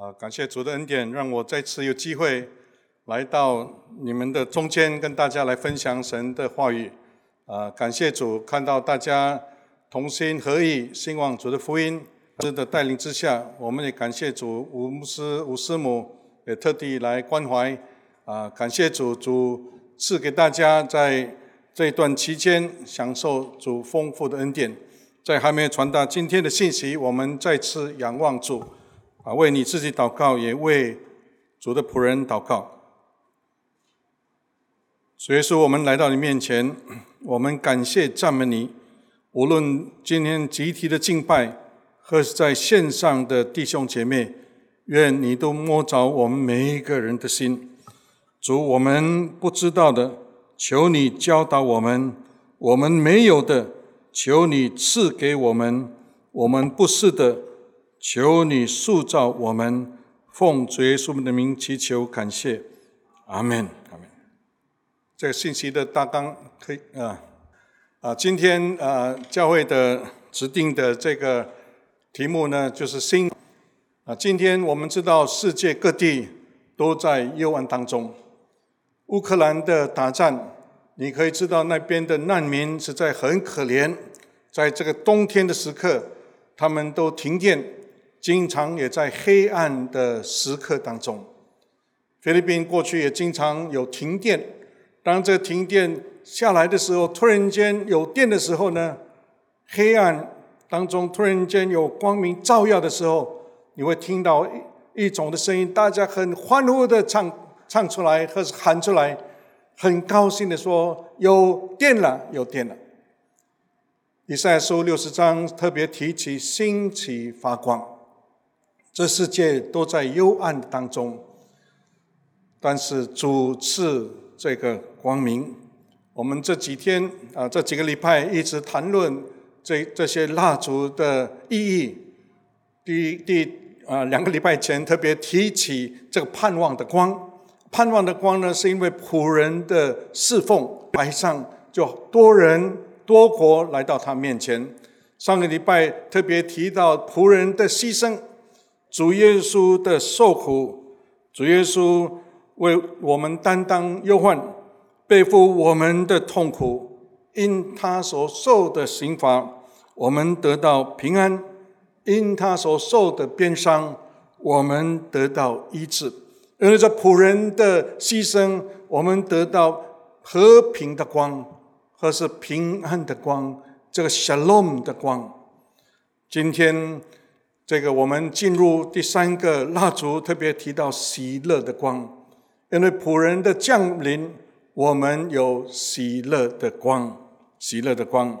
啊，感谢主的恩典，让我再次有机会来到你们的中间，跟大家来分享神的话语。啊，感谢主，看到大家同心合意，兴旺主的福音。主的带领之下，我们也感谢主，吴牧师、吴师母也特地来关怀。啊，感谢主，主赐给大家在这一段期间享受主丰富的恩典。在还没有传达今天的信息，我们再次仰望主。啊，为你自己祷告，也为主的仆人祷告。所以说，我们来到你面前，我们感谢赞美你。无论今天集体的敬拜，或是在线上的弟兄姐妹，愿你都摸着我们每一个人的心。主，我们不知道的，求你教导我们；我们没有的，求你赐给我们；我们不是的。求你塑造我们，奉主耶稣的名祈求感谢，阿门，阿门。这个信息的大纲可以啊啊，今天啊教会的指定的这个题目呢，就是新啊。今天我们知道世界各地都在幽暗当中，乌克兰的打战，你可以知道那边的难民实在很可怜，在这个冬天的时刻，他们都停电。经常也在黑暗的时刻当中，菲律宾过去也经常有停电。当这停电下来的时候，突然间有电的时候呢，黑暗当中突然间有光明照耀的时候，你会听到一种的声音，大家很欢呼的唱唱出来，或是喊出来，很高兴的说：“有电了，有电了。”以赛书六十章特别提起兴起发光。这世界都在幽暗当中，但是主赐这个光明。我们这几天啊，这几个礼拜一直谈论这这些蜡烛的意义。第第啊，两个礼拜前特别提起这个盼望的光。盼望的光呢，是因为仆人的侍奉，白上就多人多国来到他面前。上个礼拜特别提到仆人的牺牲。主耶稣的受苦，主耶稣为我们担当忧患，背负我们的痛苦，因他所受的刑罚，我们得到平安；因他所受的鞭伤，我们得到医治。因为这仆人的牺牲，我们得到和平的光，或是平安的光，这个 shalom 的光。今天。这个我们进入第三个蜡烛，特别提到喜乐的光，因为仆人的降临，我们有喜乐的光，喜乐的光。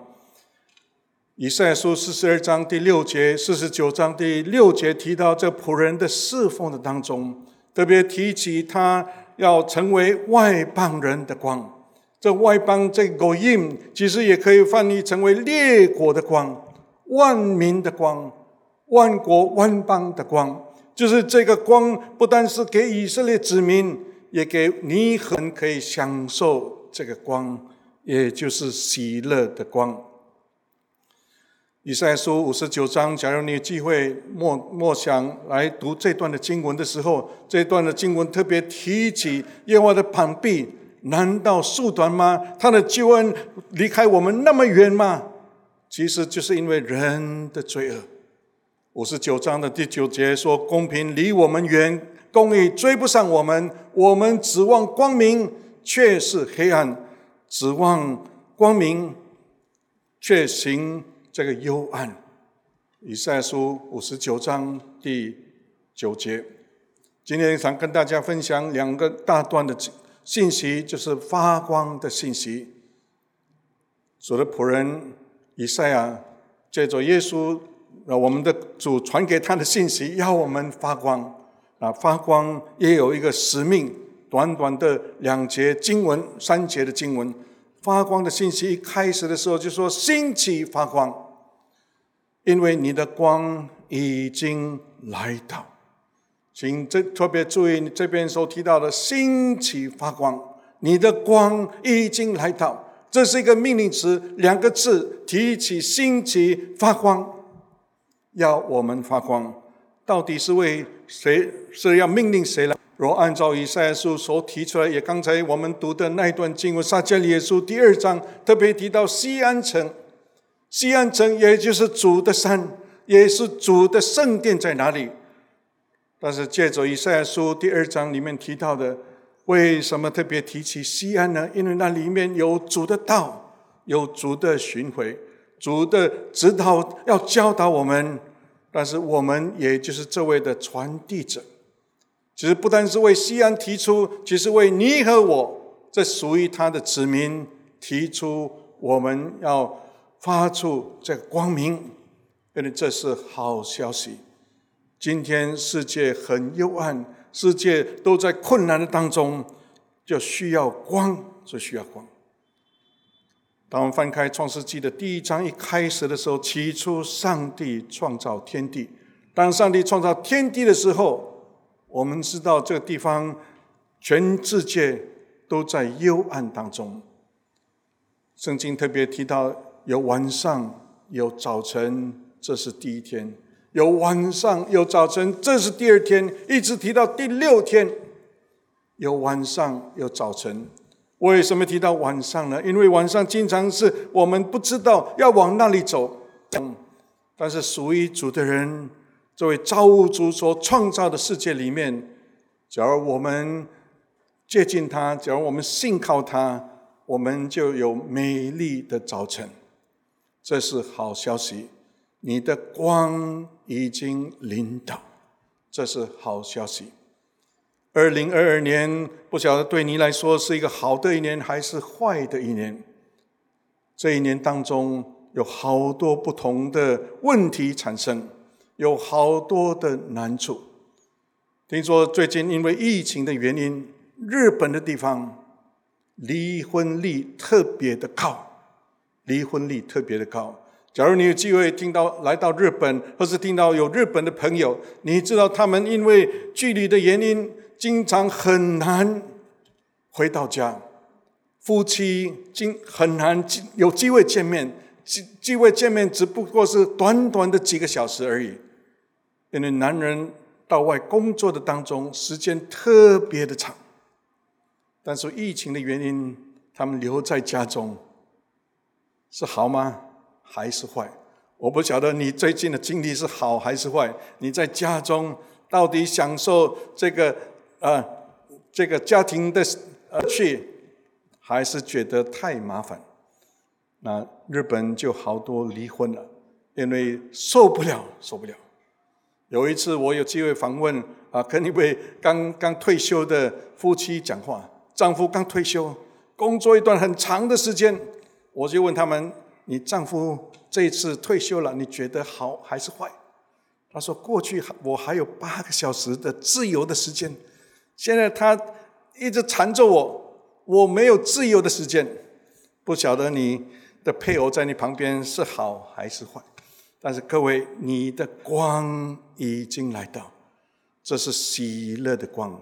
以赛书四十二章第六节、四十九章第六节提到这仆人的侍奉的当中，特别提起他要成为外邦人的光。这外邦这个音，其实也可以翻译成为列国的光、万民的光。万国万邦的光，就是这个光，不但是给以色列子民，也给你很可以享受这个光，也就是喜乐的光。以赛书五十九章，假如你有机会默默想来读这段的经文的时候，这段的经文特别提起耶和华的膀臂，难道缩短吗？他的救恩离开我们那么远吗？其实就是因为人的罪恶。五十九章的第九节说：“公平离我们远，公义追不上我们。我们指望光明，却是黑暗；指望光明，却行这个幽暗。”以赛书五十九章第九节。今天想跟大家分享两个大段的信息，就是发光的信息。主的仆人以赛亚借着耶稣。那我们的主传给他的信息，要我们发光啊！发光也有一个使命。短短的两节经文，三节的经文，发光的信息一开始的时候就说：“兴起发光，因为你的光已经来到。”请这特别注意，你这边所提到的“兴起发光”，你的光已经来到，这是一个命令词，两个字提起“兴起发光”。要我们发光，到底是为谁？是要命令谁来？若按照以赛亚书所提出来，也刚才我们读的那一段经文，撒迦利亚书第二章特别提到西安城，西安城也就是主的山，也是主的圣殿在哪里？但是借着以赛亚书第二章里面提到的，为什么特别提起西安呢？因为那里面有主的道，有主的巡回，主的指导要教导我们，但是我们也就是这位的传递者。其实不单是为西安提出，其实为你和我这属于他的子民提出，我们要发出这光明，因为这是好消息。今天世界很幽暗，世界都在困难的当中，就需要光，就需要光。当我们翻开创世纪的第一章一开始的时候，起初上帝创造天地。当上帝创造天地的时候，我们知道这个地方全世界都在幽暗当中。圣经特别提到有晚上，有早晨，这是第一天。有晚上，有早晨，这是第二天，一直提到第六天。有晚上，有早晨。为什么提到晚上呢？因为晚上经常是我们不知道要往那里走。但是属于主的人，作为造物主所创造的世界里面，假如我们接近他，假如我们信靠他，我们就有美丽的早晨。这是好消息。你的光已经临到，这是好消息。二零二二年不晓得对你来说是一个好的一年还是坏的一年。这一年当中有好多不同的问题产生，有好多的难处。听说最近因为疫情的原因，日本的地方离婚率特别的高，离婚率特别的高。假如你有机会听到来到日本，或是听到有日本的朋友，你知道他们因为距离的原因，经常很难回到家。夫妻经很难有机会见面，机机会见面只不过是短短的几个小时而已。因为男人到外工作的当中时间特别的长，但是疫情的原因，他们留在家中是好吗？还是坏？我不晓得你最近的经历是好还是坏。你在家中到底享受这个呃这个家庭的呃去，还是觉得太麻烦？那日本就好多离婚了，因为受不了，受不了。有一次我有机会访问啊，跟一位刚刚退休的夫妻讲话，丈夫刚退休，工作一段很长的时间，我就问他们。你丈夫这一次退休了，你觉得好还是坏？他说：“过去我还有八个小时的自由的时间，现在他一直缠着我，我没有自由的时间。不晓得你的配偶在你旁边是好还是坏？但是各位，你的光已经来到，这是喜乐的光。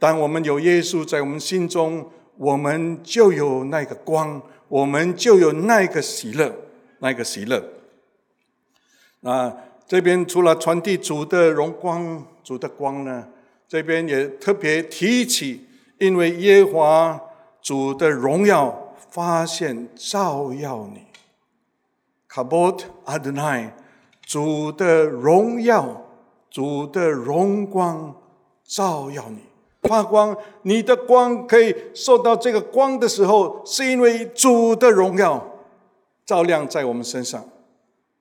当我们有耶稣在我们心中，我们就有那个光。”我们就有那个喜乐，那个喜乐。那这边除了传递主的荣光、主的光呢，这边也特别提起，因为耶和华主的荣耀发现照耀你。卡波特阿德奈，主的荣耀、主的荣光照耀你。发光，你的光可以受到这个光的时候，是因为主的荣耀照亮在我们身上，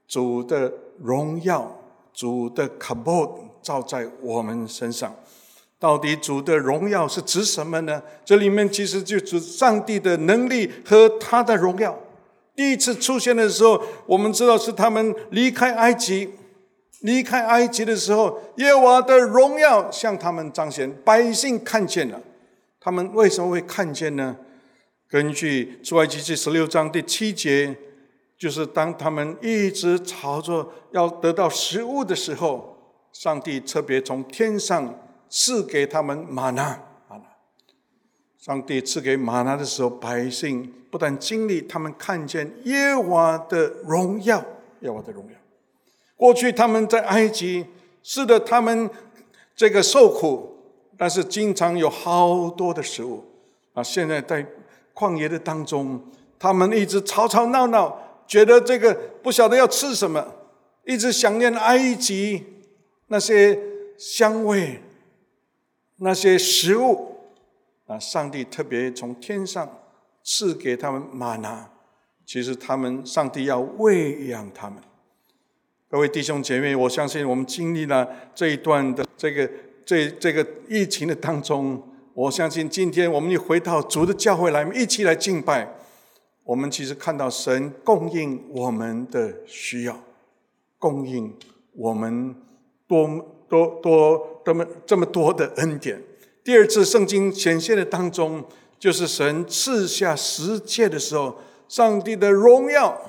主的荣耀，主的卡波照在我们身上。到底主的荣耀是指什么呢？这里面其实就指上帝的能力和他的荣耀。第一次出现的时候，我们知道是他们离开埃及。离开埃及的时候，耶和华的荣耀向他们彰显，百姓看见了。他们为什么会看见呢？根据出埃及记十六章第七节，就是当他们一直朝着要得到食物的时候，上帝特别从天上赐给他们玛纳。上帝赐给玛纳的时候，百姓不但经历，他们看见耶和华的荣耀，耶和华的荣耀。过去他们在埃及是的，他们这个受苦，但是经常有好多的食物啊。现在在旷野的当中，他们一直吵吵闹闹，觉得这个不晓得要吃什么，一直想念埃及那些香味、那些食物啊。上帝特别从天上赐给他们玛拿，其实他们上帝要喂养他们。各位弟兄姐妹，我相信我们经历了这一段的这个这这个疫情的当中，我相信今天我们又回到主的教会来，一起来敬拜。我们其实看到神供应我们的需要，供应我们多多多这么这么多的恩典。第二次圣经显现的当中，就是神赐下十诫的时候，上帝的荣耀，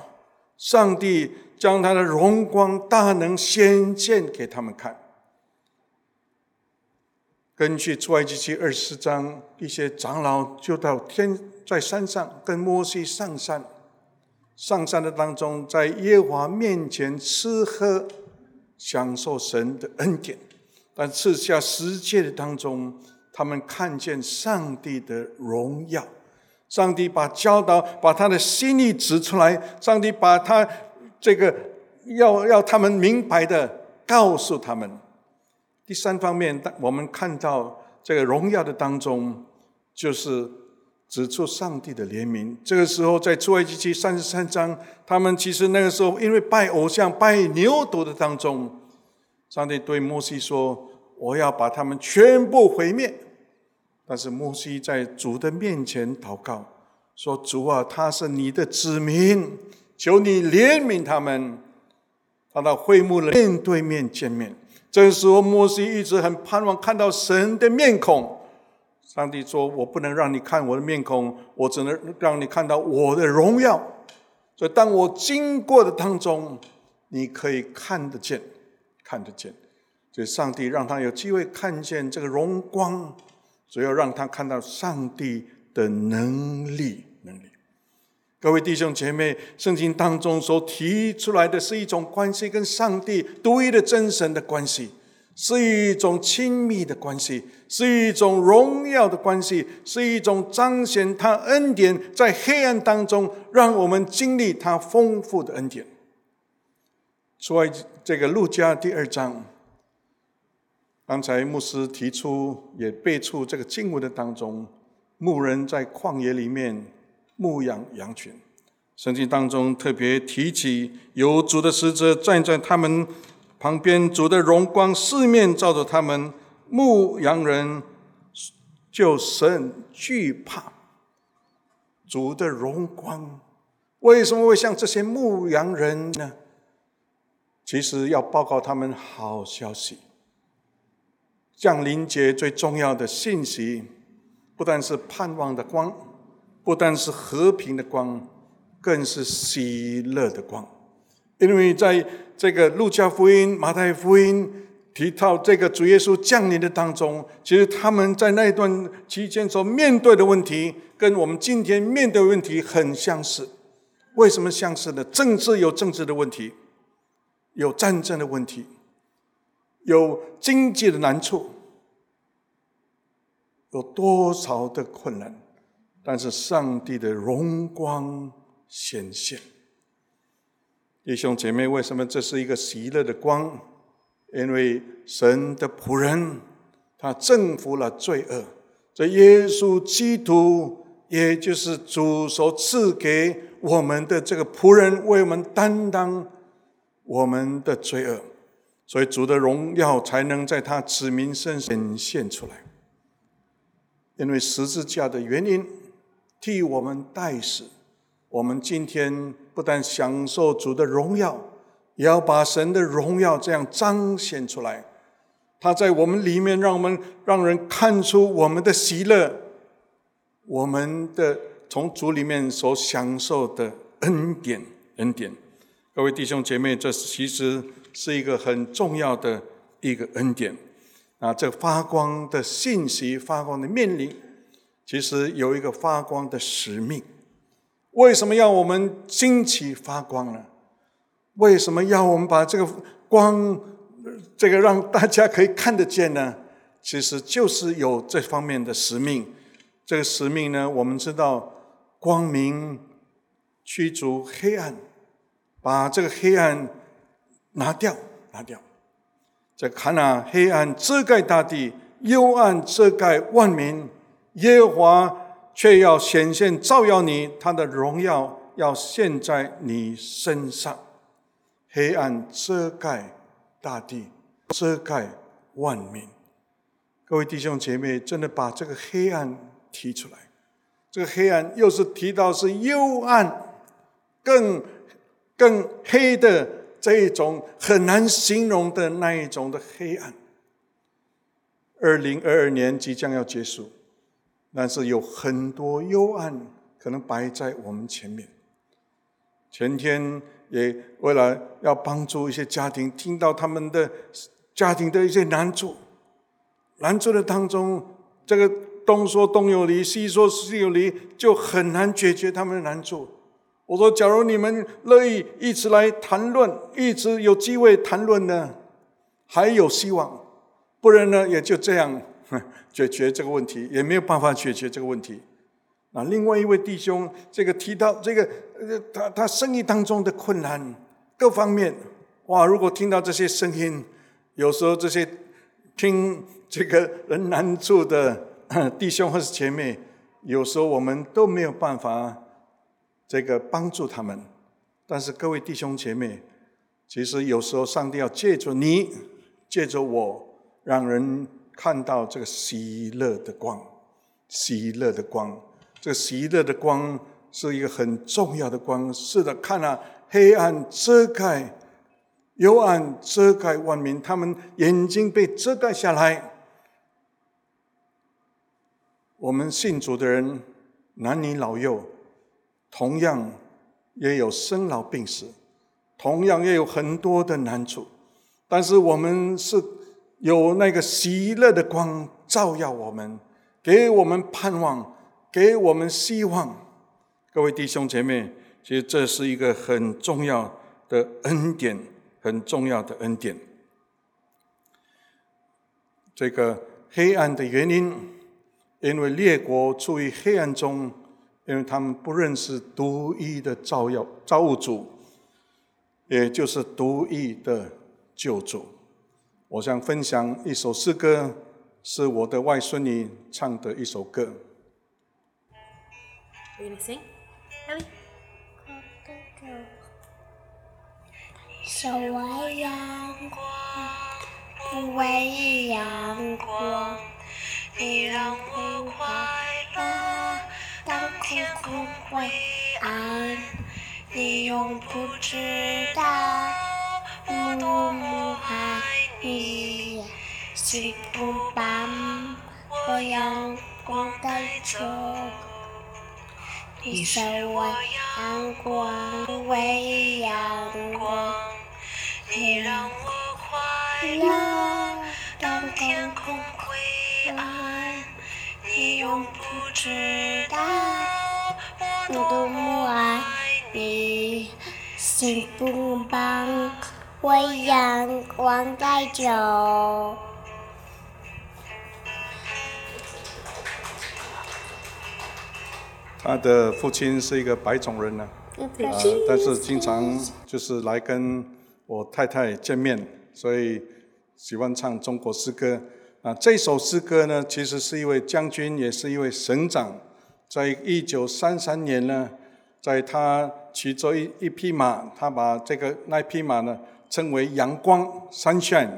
上帝。将他的荣光大能显现给他们看。根据出埃及记二十章，一些长老就到天在山上跟摩西上山，上山的当中，在耶和华面前吃喝，享受神的恩典。但赐下十诫的当中，他们看见上帝的荣耀，上帝把教导，把他的心意指出来，上帝把他。这个要要他们明白的告诉他们。第三方面，我们看到这个荣耀的当中，就是指出上帝的怜悯。这个时候，在出埃及记三十三章，他们其实那个时候因为拜偶像、拜牛犊的当中，上帝对摩西说：“我要把他们全部毁灭。”但是摩西在主的面前祷告说：“主啊，他是你的子民。”求你怜悯他们，他到会幕了面对面见面。这个时候，摩西一直很盼望看到神的面孔。上帝说：“我不能让你看我的面孔，我只能让你看到我的荣耀。所以，当我经过的当中，你可以看得见，看得见。所以，上帝让他有机会看见这个荣光，主要让他看到上帝的能力能力。”各位弟兄姐妹，圣经当中所提出来的是一种关系，跟上帝独一的真神的关系，是一种亲密的关系，是一种荣耀的关系，是一种彰显他恩典在黑暗当中，让我们经历他丰富的恩典。所以，这个路加第二章，刚才牧师提出也背出这个经文的当中，牧人在旷野里面。牧养羊群，圣经当中特别提起有主的使者站在他们旁边，主的荣光四面照着他们，牧羊人就甚惧怕。主的荣光为什么会像这些牧羊人呢？其实要报告他们好消息，降临节最重要的信息，不但是盼望的光。不但是和平的光，更是喜乐的光。因为在这个路加福音、马太福音提到这个主耶稣降临的当中，其实他们在那一段期间所面对的问题，跟我们今天面对问题很相似。为什么相似呢？政治有政治的问题，有战争的问题，有经济的难处，有多少的困难？但是上帝的荣光显现，弟兄姐妹，为什么这是一个喜乐的光？因为神的仆人他征服了罪恶，这耶稣基督，也就是主所赐给我们的这个仆人，为我们担当我们的罪恶，所以主的荣耀才能在他子民身上显现出来。因为十字架的原因。替我们代死，我们今天不但享受主的荣耀，也要把神的荣耀这样彰显出来。他在我们里面，让我们让人看出我们的喜乐，我们的从主里面所享受的恩典，恩典。各位弟兄姐妹，这其实是一个很重要的一个恩典啊！这发光的信息，发光的面临。其实有一个发光的使命，为什么要我们兴起发光呢？为什么要我们把这个光这个让大家可以看得见呢？其实就是有这方面的使命。这个使命呢，我们知道，光明驱逐黑暗，把这个黑暗拿掉，拿掉。在看啊，黑暗遮盖大地，幽暗遮盖万民，耶和华却要显现照耀你，他的荣耀要现，在你身上。黑暗遮盖大地，遮盖万民。各位弟兄姐妹，真的把这个黑暗提出来。这个黑暗又是提到是幽暗，更更黑的这一种很难形容的那一种的黑暗。二零二二年即将要结束，但是有很多幽暗可能摆在我们前面。前天也为了要帮助一些家庭，听到他们的家庭的一些难处。难处的当中，这个东说东有理，西说西有理，就很难解决他们的难处。我说，假如你们乐意一直来谈论，一直有机会谈论呢，还有希望；不然呢，也就这样解决这个问题，也没有办法解决这个问题。啊，另外一位弟兄，这个提到这个，呃，他他生意当中的困难，各方面，哇！如果听到这些声音，有时候这些听。这个人难处的弟兄或是姐妹，有时候我们都没有办法这个帮助他们。但是各位弟兄姐妹，其实有时候上帝要借着你，借着我，让人看到这个喜乐的光，喜乐的光。这个喜乐的光是一个很重要的光。是的，看了黑暗遮盖，幽暗遮盖万民，他们眼睛被遮盖下来。我们信主的人，男女老幼，同样也有生老病死，同样也有很多的难处。但是我们是有那个喜乐的光照耀我们，给我们盼望，给我们希望。各位弟兄姐妹，其实这是一个很重要的恩典，很重要的恩典。这个黑暗的原因。因为列国处于黑暗中，因为他们不认识独一的照耀造物主，也就是独一的救主。我想分享一首诗歌，是我的外孙女唱的一首歌。守卫阳光，不畏阳光。你让我快乐，当天空灰暗，你永不知道我多么爱你。幸福把我阳光带走，你是我阳光，为阳光。你让我快乐，当天空灰暗。你永不知道我多么爱你，幸福把为阳光带走。他的父亲是一个白种人呢，啊，但是经常就是来跟我太太见面，所以喜欢唱中国诗歌。啊，这首诗歌呢，其实是一位将军，也是一位省长，在一九三三年呢，在他骑着一一匹马，他把这个那匹马呢称为阳光 （sunshine），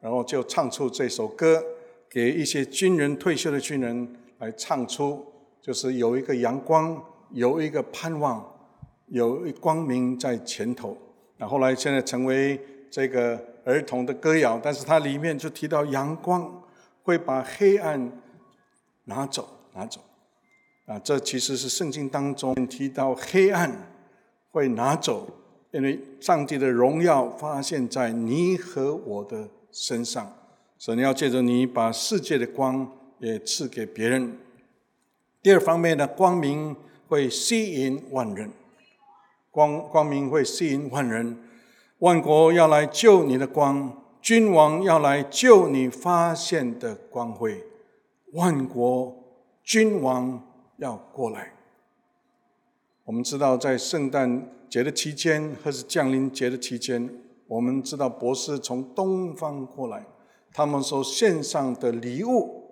然后就唱出这首歌，给一些军人退休的军人来唱出，就是有一个阳光，有一个盼望，有一光明在前头。那后来现在成为这个儿童的歌谣，但是它里面就提到阳光。会把黑暗拿走，拿走啊！这其实是圣经当中提到黑暗会拿走，因为上帝的荣耀发现在你和我的身上，神要借着你把世界的光也赐给别人。第二方面呢，光明会吸引万人，光光明会吸引万人，万国要来救你的光，君王要来救你发现的光辉，万国君王要过来。我们知道，在圣诞节的期间，或是降临节的期间，我们知道博士从东方过来，他们所献上的礼物，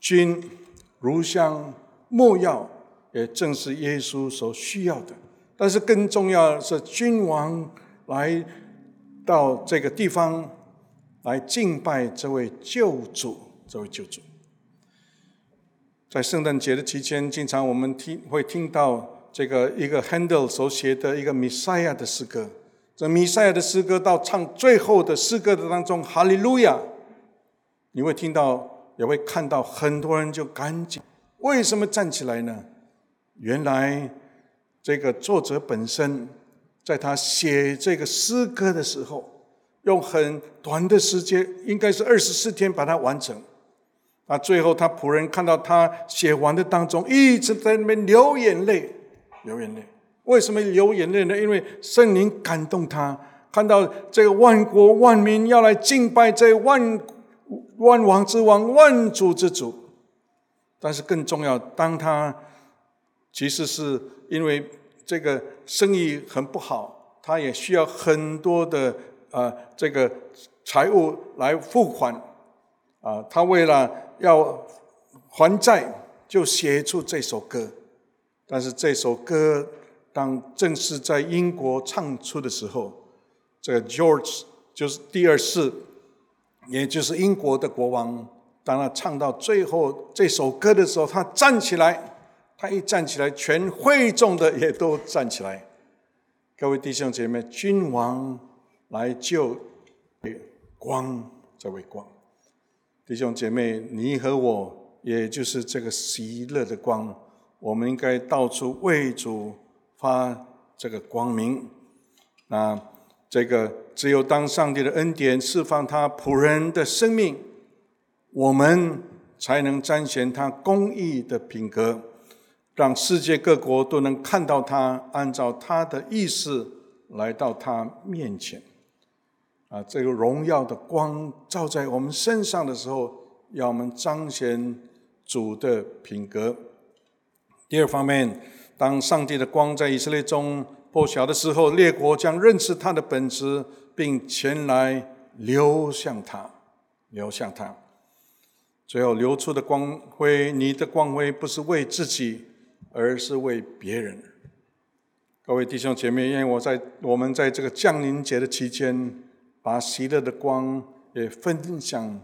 君如香莫药，也正是耶稣所需要的。但是更重要的是，君王来到这个地方来敬拜这位救主，这位救主。在圣诞节的期间，经常我们听会听到这个一个 Handel 所写的一个弥赛亚的诗歌。这弥赛亚的诗歌到唱最后的诗歌的当中，哈利路亚，你会听到，也会看到很多人就赶紧，为什么站起来呢？原来。这个作者本身，在他写这个诗歌的时候，用很短的时间，应该是二十四天把它完成。啊，最后他仆人看到他写完的当中，一直在那边流眼泪，流眼泪。为什么流眼泪呢？因为圣灵感动他，看到这个万国万民要来敬拜这万万王之王、万主之主。但是更重要，当他其实是。因为这个生意很不好，他也需要很多的呃这个财务来付款，啊，他为了要还债，就写出这首歌。但是这首歌当正式在英国唱出的时候，这个 George 就是第二世，也就是英国的国王，当他唱到最后这首歌的时候，他站起来。他一站起来，全会众的也都站起来。各位弟兄姐妹，君王来救光，这位光。弟兄姐妹，你和我，也就是这个喜乐的光，我们应该到处为主发这个光明。那这个只有当上帝的恩典释放他仆人的生命，我们才能彰显他公义的品格。让世界各国都能看到他，按照他的意思来到他面前。啊，这个荣耀的光照在我们身上的时候，要我们彰显主的品格。第二方面，当上帝的光在以色列中破晓的时候，列国将认识他的本质，并前来流向他，流向他。最后流出的光辉，你的光辉不是为自己。而是为别人。各位弟兄姐妹，因为我在我们在这个降临节的期间，把喜乐的光也分享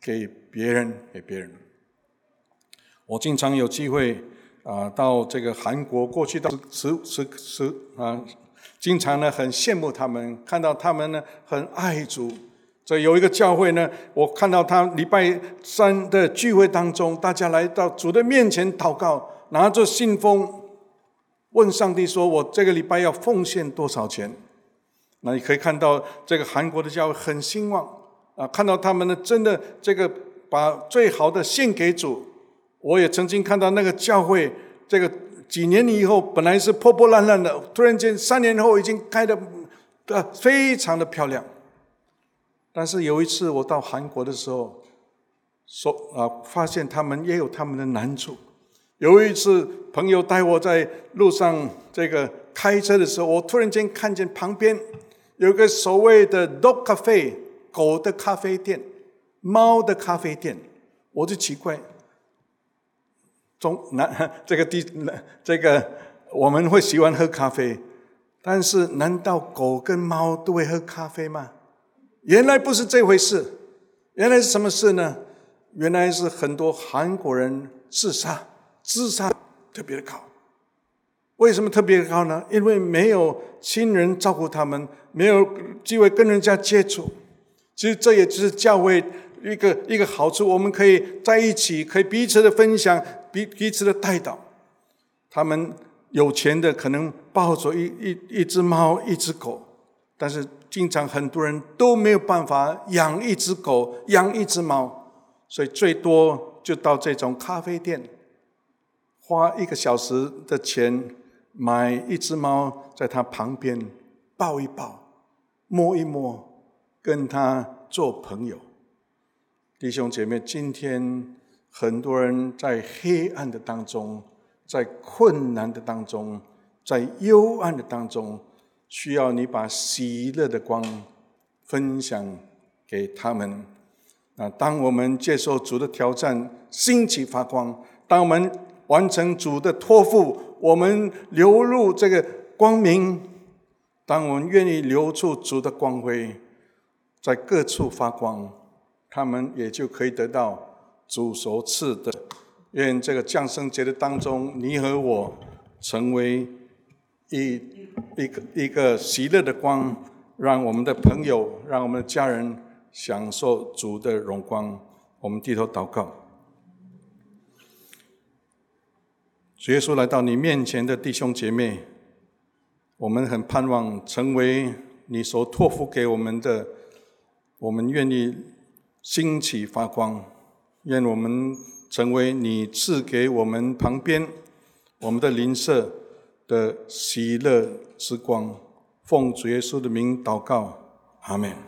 给别人，给别人。我经常有机会啊，到这个韩国过去到十十十啊，经常呢很羡慕他们，看到他们呢很爱主。这有一个教会呢，我看到他礼拜三的聚会当中，大家来到主的面前祷告。拿着信封问上帝说：“我这个礼拜要奉献多少钱？”那你可以看到这个韩国的教会很兴旺啊！看到他们呢，真的这个把最好的献给主。我也曾经看到那个教会，这个几年以后本来是破破烂烂的，突然间三年后已经开的呃非常的漂亮。但是有一次我到韩国的时候，说啊，发现他们也有他们的难处。有一次，朋友带我在路上这个开车的时候，我突然间看见旁边有个所谓的 dog cafe 狗的咖啡店、猫的咖啡店，我就奇怪，中南这个地这个我们会喜欢喝咖啡，但是难道狗跟猫都会喝咖啡吗？原来不是这回事，原来是什么事呢？原来是很多韩国人自杀。自杀特别的高，为什么特别高呢？因为没有亲人照顾他们，没有机会跟人家接触。其实这也就是教会一个一个好处，我们可以在一起，可以彼此的分享，彼彼此的带到。他们有钱的可能抱着一一一只猫，一只狗，但是经常很多人都没有办法养一只狗，养一只猫，所以最多就到这种咖啡店。花一个小时的钱买一只猫，在它旁边抱一抱，摸一摸，跟他做朋友。弟兄姐妹，今天很多人在黑暗的当中，在困难的当中，在幽暗的当中，需要你把喜乐的光分享给他们。啊，当我们接受主的挑战，兴起发光；当我们完成主的托付，我们流入这个光明；当我们愿意流出主的光辉，在各处发光。他们也就可以得到主所赐的。愿这个降生节的当中，你和我成为一一个一个喜乐的光，让我们的朋友，让我们的家人享受主的荣光。我们低头祷告，主耶稣来到你面前的弟兄姐妹，我们很盼望成为你所托付给我们的，我们愿意。兴起发光，愿我们成为你赐给我们旁边我们的邻舍的喜乐之光。奉主耶稣的名祷告，阿门。